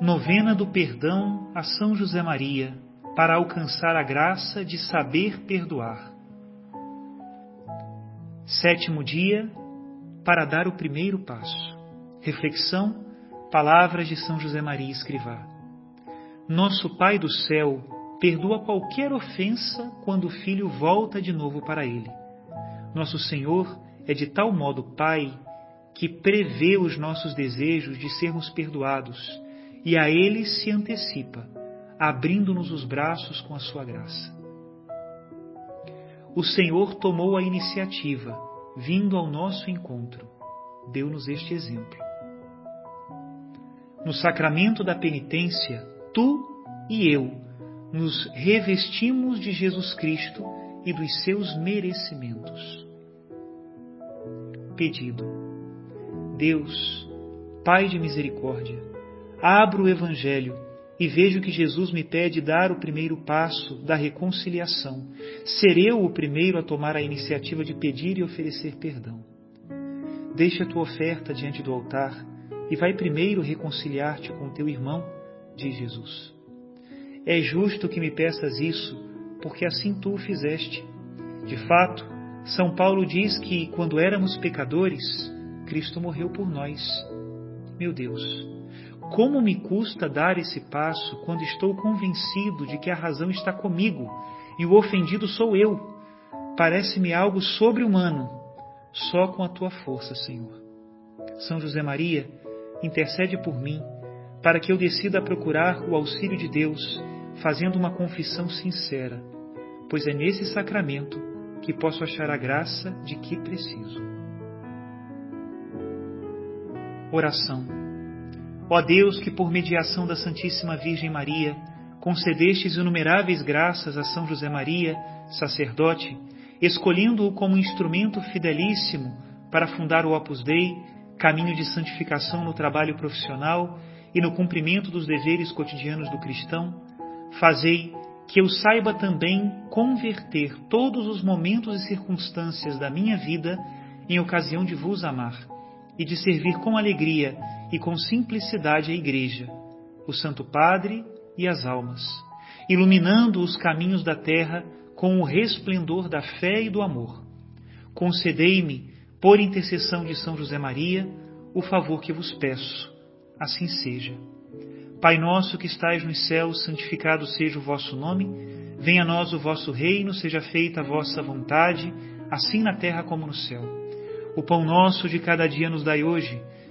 Novena do Perdão a São José Maria, para alcançar a graça de saber perdoar. Sétimo dia, para dar o primeiro passo. Reflexão, palavras de São José Maria Escrivá. Nosso Pai do céu perdoa qualquer ofensa quando o filho volta de novo para ele. Nosso Senhor é de tal modo Pai que prevê os nossos desejos de sermos perdoados e a Ele se antecipa, abrindo-nos os braços com a sua graça. O Senhor tomou a iniciativa, vindo ao nosso encontro. Deu-nos este exemplo. No sacramento da penitência, tu e eu nos revestimos de Jesus Cristo e dos seus merecimentos. Pedido. Deus, Pai de misericórdia, abro o Evangelho e vejo que Jesus me pede dar o primeiro passo da reconciliação. Ser eu o primeiro a tomar a iniciativa de pedir e oferecer perdão. Deixa a tua oferta diante do altar e vai primeiro reconciliar-te com teu irmão, diz Jesus. É justo que me peças isso, porque assim tu o fizeste. De fato, São Paulo diz que quando éramos pecadores, Cristo morreu por nós. Meu Deus, como me custa dar esse passo quando estou convencido de que a razão está comigo e o ofendido sou eu? Parece-me algo sobre-humano, só com a tua força, Senhor. São José Maria, intercede por mim, para que eu decida procurar o auxílio de Deus, fazendo uma confissão sincera, pois é nesse sacramento que posso achar a graça de que preciso. Oração Ó Deus, que por mediação da Santíssima Virgem Maria concedestes inumeráveis graças a São José Maria, sacerdote, escolhendo-o como instrumento fidelíssimo para fundar o Opus Dei, caminho de santificação no trabalho profissional e no cumprimento dos deveres cotidianos do cristão, fazei que eu saiba também converter todos os momentos e circunstâncias da minha vida em ocasião de vos amar e de servir com alegria e com simplicidade a Igreja, o Santo Padre e as almas, iluminando os caminhos da terra com o resplendor da fé e do amor. Concedei-me, por intercessão de São José Maria, o favor que vos peço. Assim seja. Pai nosso que estais nos céus, santificado seja o vosso nome. Venha a nós o vosso reino, seja feita a vossa vontade, assim na terra como no céu. O pão nosso de cada dia nos dai hoje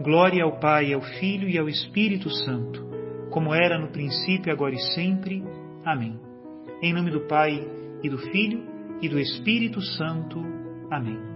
Glória ao Pai, ao Filho e ao Espírito Santo, como era no princípio, agora e sempre. Amém. Em nome do Pai, e do Filho, e do Espírito Santo. Amém.